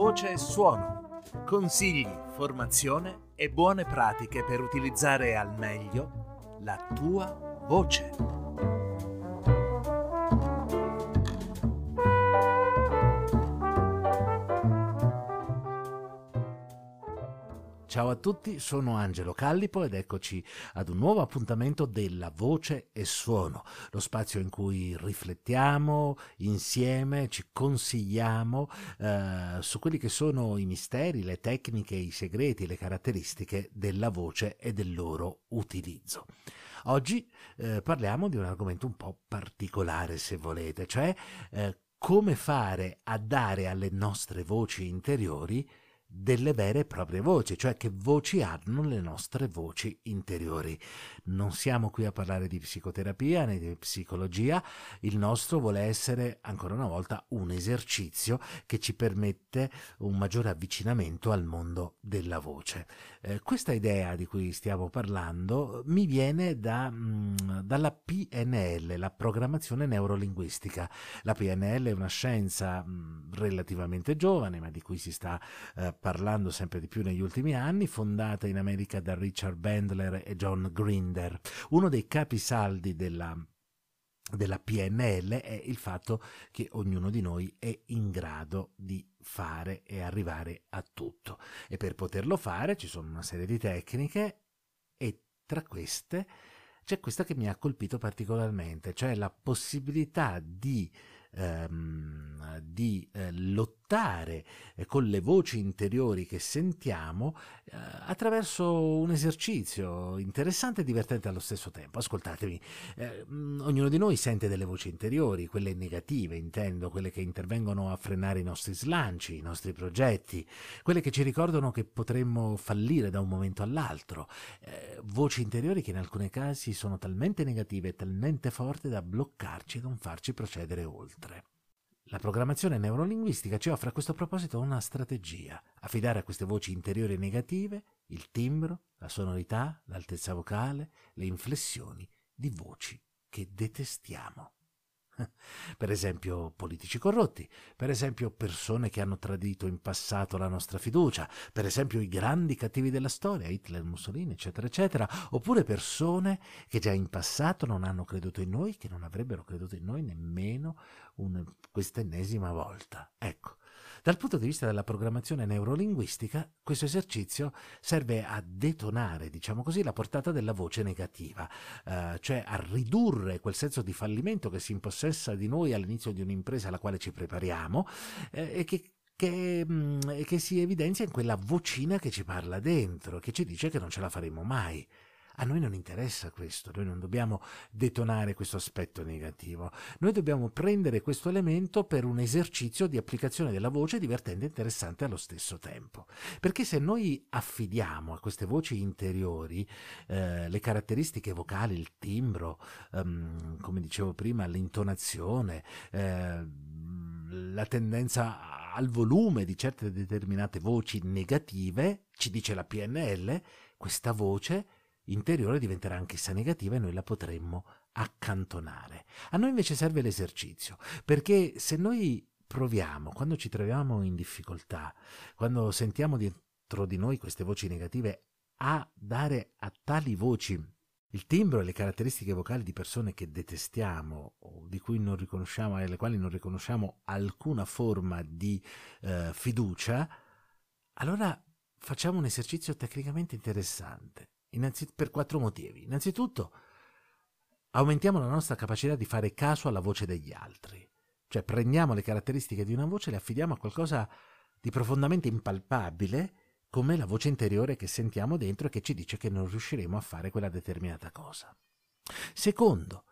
voce e suono. Consigli, formazione e buone pratiche per utilizzare al meglio la tua voce. Ciao a tutti, sono Angelo Callipo ed eccoci ad un nuovo appuntamento della Voce e Suono, lo spazio in cui riflettiamo insieme, ci consigliamo eh, su quelli che sono i misteri, le tecniche, i segreti, le caratteristiche della voce e del loro utilizzo. Oggi eh, parliamo di un argomento un po' particolare, se volete, cioè eh, come fare a dare alle nostre voci interiori delle vere e proprie voci, cioè che voci hanno le nostre voci interiori. Non siamo qui a parlare di psicoterapia né di psicologia, il nostro vuole essere ancora una volta un esercizio che ci permette un maggiore avvicinamento al mondo della voce. Eh, questa idea di cui stiamo parlando mi viene da, mh, mm, dalla PNL, la programmazione neurolinguistica. La PNL è una scienza mh, mm, relativamente giovane, ma di cui si sta eh, parlando sempre di più negli ultimi anni, fondata in America da Richard Bandler e John Grinder. Uno dei capisaldi della della PNL è il fatto che ognuno di noi è in grado di fare e arrivare a tutto e per poterlo fare ci sono una serie di tecniche e tra queste c'è questa che mi ha colpito particolarmente, cioè la possibilità di ehm, di eh, lottare eh, con le voci interiori che sentiamo eh, attraverso un esercizio interessante e divertente allo stesso tempo. Ascoltatemi, eh, mm, ognuno di noi sente delle voci interiori, quelle negative intendo, quelle che intervengono a frenare i nostri slanci, i nostri progetti, quelle che ci ricordano che potremmo fallire da un momento all'altro, eh, voci interiori che in alcuni casi sono talmente negative e talmente forti da bloccarci e non farci procedere oltre oltre. La programmazione neurolinguistica ci offre a questo proposito una strategia, affidare a queste voci interiori negative il timbro, la sonorità, l'altezza vocale, le inflessioni di voci che detestiamo. per esempio politici corrotti, per esempio persone che hanno tradito in passato la nostra fiducia, per esempio i grandi cattivi della storia, Hitler, Mussolini, eccetera, eccetera, oppure persone che già in passato non hanno creduto in noi, che non avrebbero creduto in noi nemmeno un, quest'ennesima volta. Ecco, dal punto di vista della programmazione neurolinguistica, questo esercizio serve a detonare, diciamo così, la portata della voce negativa, eh, cioè a ridurre quel senso di fallimento che si impossessa di noi all'inizio di un'impresa alla quale ci prepariamo eh, e che che, mm, che, si evidenzia in quella vocina che ci parla dentro, che ci dice che non ce la faremo mai. A noi non interessa questo, noi non dobbiamo detonare questo aspetto negativo, noi dobbiamo prendere questo elemento per un esercizio di applicazione della voce divertente e interessante allo stesso tempo. Perché se noi affidiamo a queste voci interiori eh, le caratteristiche vocali, il timbro, ehm, come dicevo prima, l'intonazione, eh, la tendenza al volume di certe determinate voci negative, ci dice la PNL, questa voce interiore diventerà anch'essa negativa e noi la potremmo accantonare. A noi invece serve l'esercizio, perché se noi proviamo, quando ci troviamo in difficoltà, quando sentiamo dentro di noi queste voci negative, a dare a tali voci il timbro e le caratteristiche vocali di persone che detestiamo o di cui non riconosciamo alle quali non riconosciamo alcuna forma di eh, fiducia, allora facciamo un esercizio tecnicamente interessante. Innanzit- per quattro motivi. Innanzitutto, aumentiamo la nostra capacità di fare caso alla voce degli altri. Cioè prendiamo le caratteristiche di una voce e le affidiamo a qualcosa di profondamente impalpabile, come la voce interiore che sentiamo dentro e che ci dice che non riusciremo a fare quella determinata cosa. Secondo,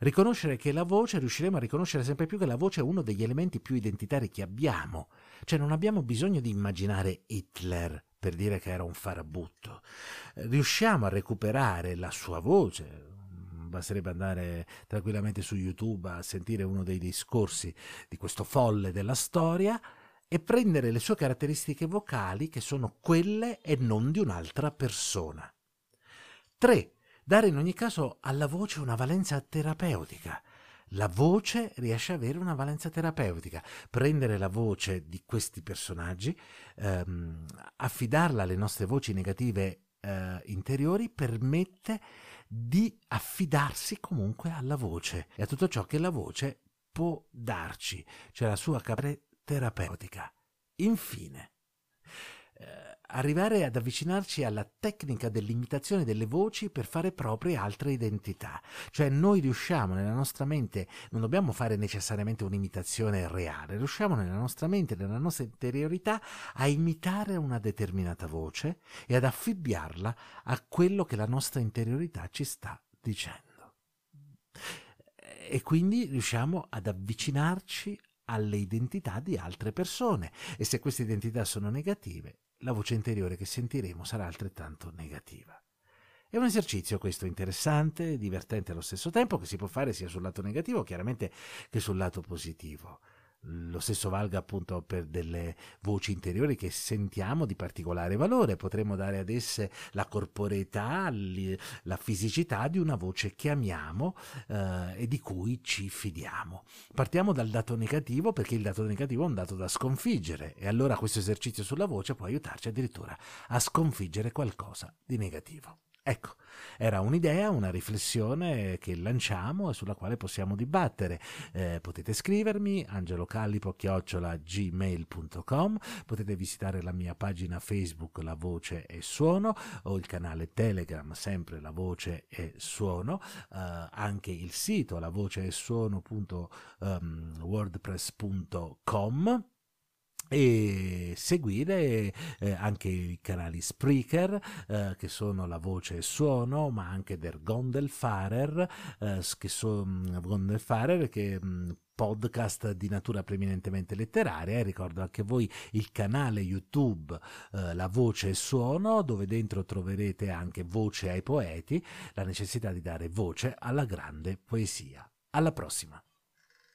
riconoscere che la voce, riusciremo a riconoscere sempre più che la voce è uno degli elementi più identitari che abbiamo. Cioè non abbiamo bisogno di immaginare Hitler per dire che era un farabutto. Riusciamo a recuperare la sua voce, basterebbe andare tranquillamente su YouTube a sentire uno dei discorsi di questo folle della storia e prendere le sue caratteristiche vocali che sono quelle e non di un'altra persona. 3. Dare in ogni caso alla voce una valenza terapeutica. la voce riesce ad avere una valenza terapeutica. Prendere la voce di questi personaggi, ehm, affidarla alle nostre voci negative eh, interiori permette di affidarsi comunque alla voce e a tutto ciò che la voce può darci, cioè la sua capacità terapeutica. Infine, eh, arrivare ad avvicinarci alla tecnica dell'imitazione delle voci per fare proprie altre identità. Cioè noi riusciamo nella nostra mente, non dobbiamo fare necessariamente un'imitazione reale, riusciamo nella nostra mente, nella nostra interiorità a imitare una determinata voce e ad affibbiarla a quello che la nostra interiorità ci sta dicendo. E quindi riusciamo ad avvicinarci alle identità di altre persone e se queste identità sono negative la voce interiore che sentiremo sarà altrettanto negativa. È un esercizio questo interessante, divertente allo stesso tempo, che si può fare sia sul lato negativo chiaramente che sul lato positivo. Lo stesso valga appunto per delle voci interiori che sentiamo di particolare valore, potremmo dare ad esse la corporeità, la fisicità di una voce che amiamo eh, e di cui ci fidiamo. Partiamo dal dato negativo perché il dato negativo è un dato da sconfiggere e allora questo esercizio sulla voce può aiutarci addirittura a sconfiggere qualcosa di negativo. Ecco, era un'idea, una riflessione che lanciamo e sulla quale possiamo dibattere. Eh, potete scrivermi angelocallipo-gmail.com, potete visitare la mia pagina Facebook La Voce e Suono o il canale Telegram sempre La Voce e Suono, eh, anche il sito lavoceesuono.wordpress.com e seguire eh, anche i canali Spreaker eh, che sono La Voce e Suono ma anche Der Gondelfarer eh, che sono Gondelfarer che mh, mm, podcast di natura preminentemente letteraria. E ricordo anche voi il canale YouTube eh, La Voce e Suono dove dentro troverete anche Voce ai poeti la necessità di dare voce alla grande poesia. Alla prossima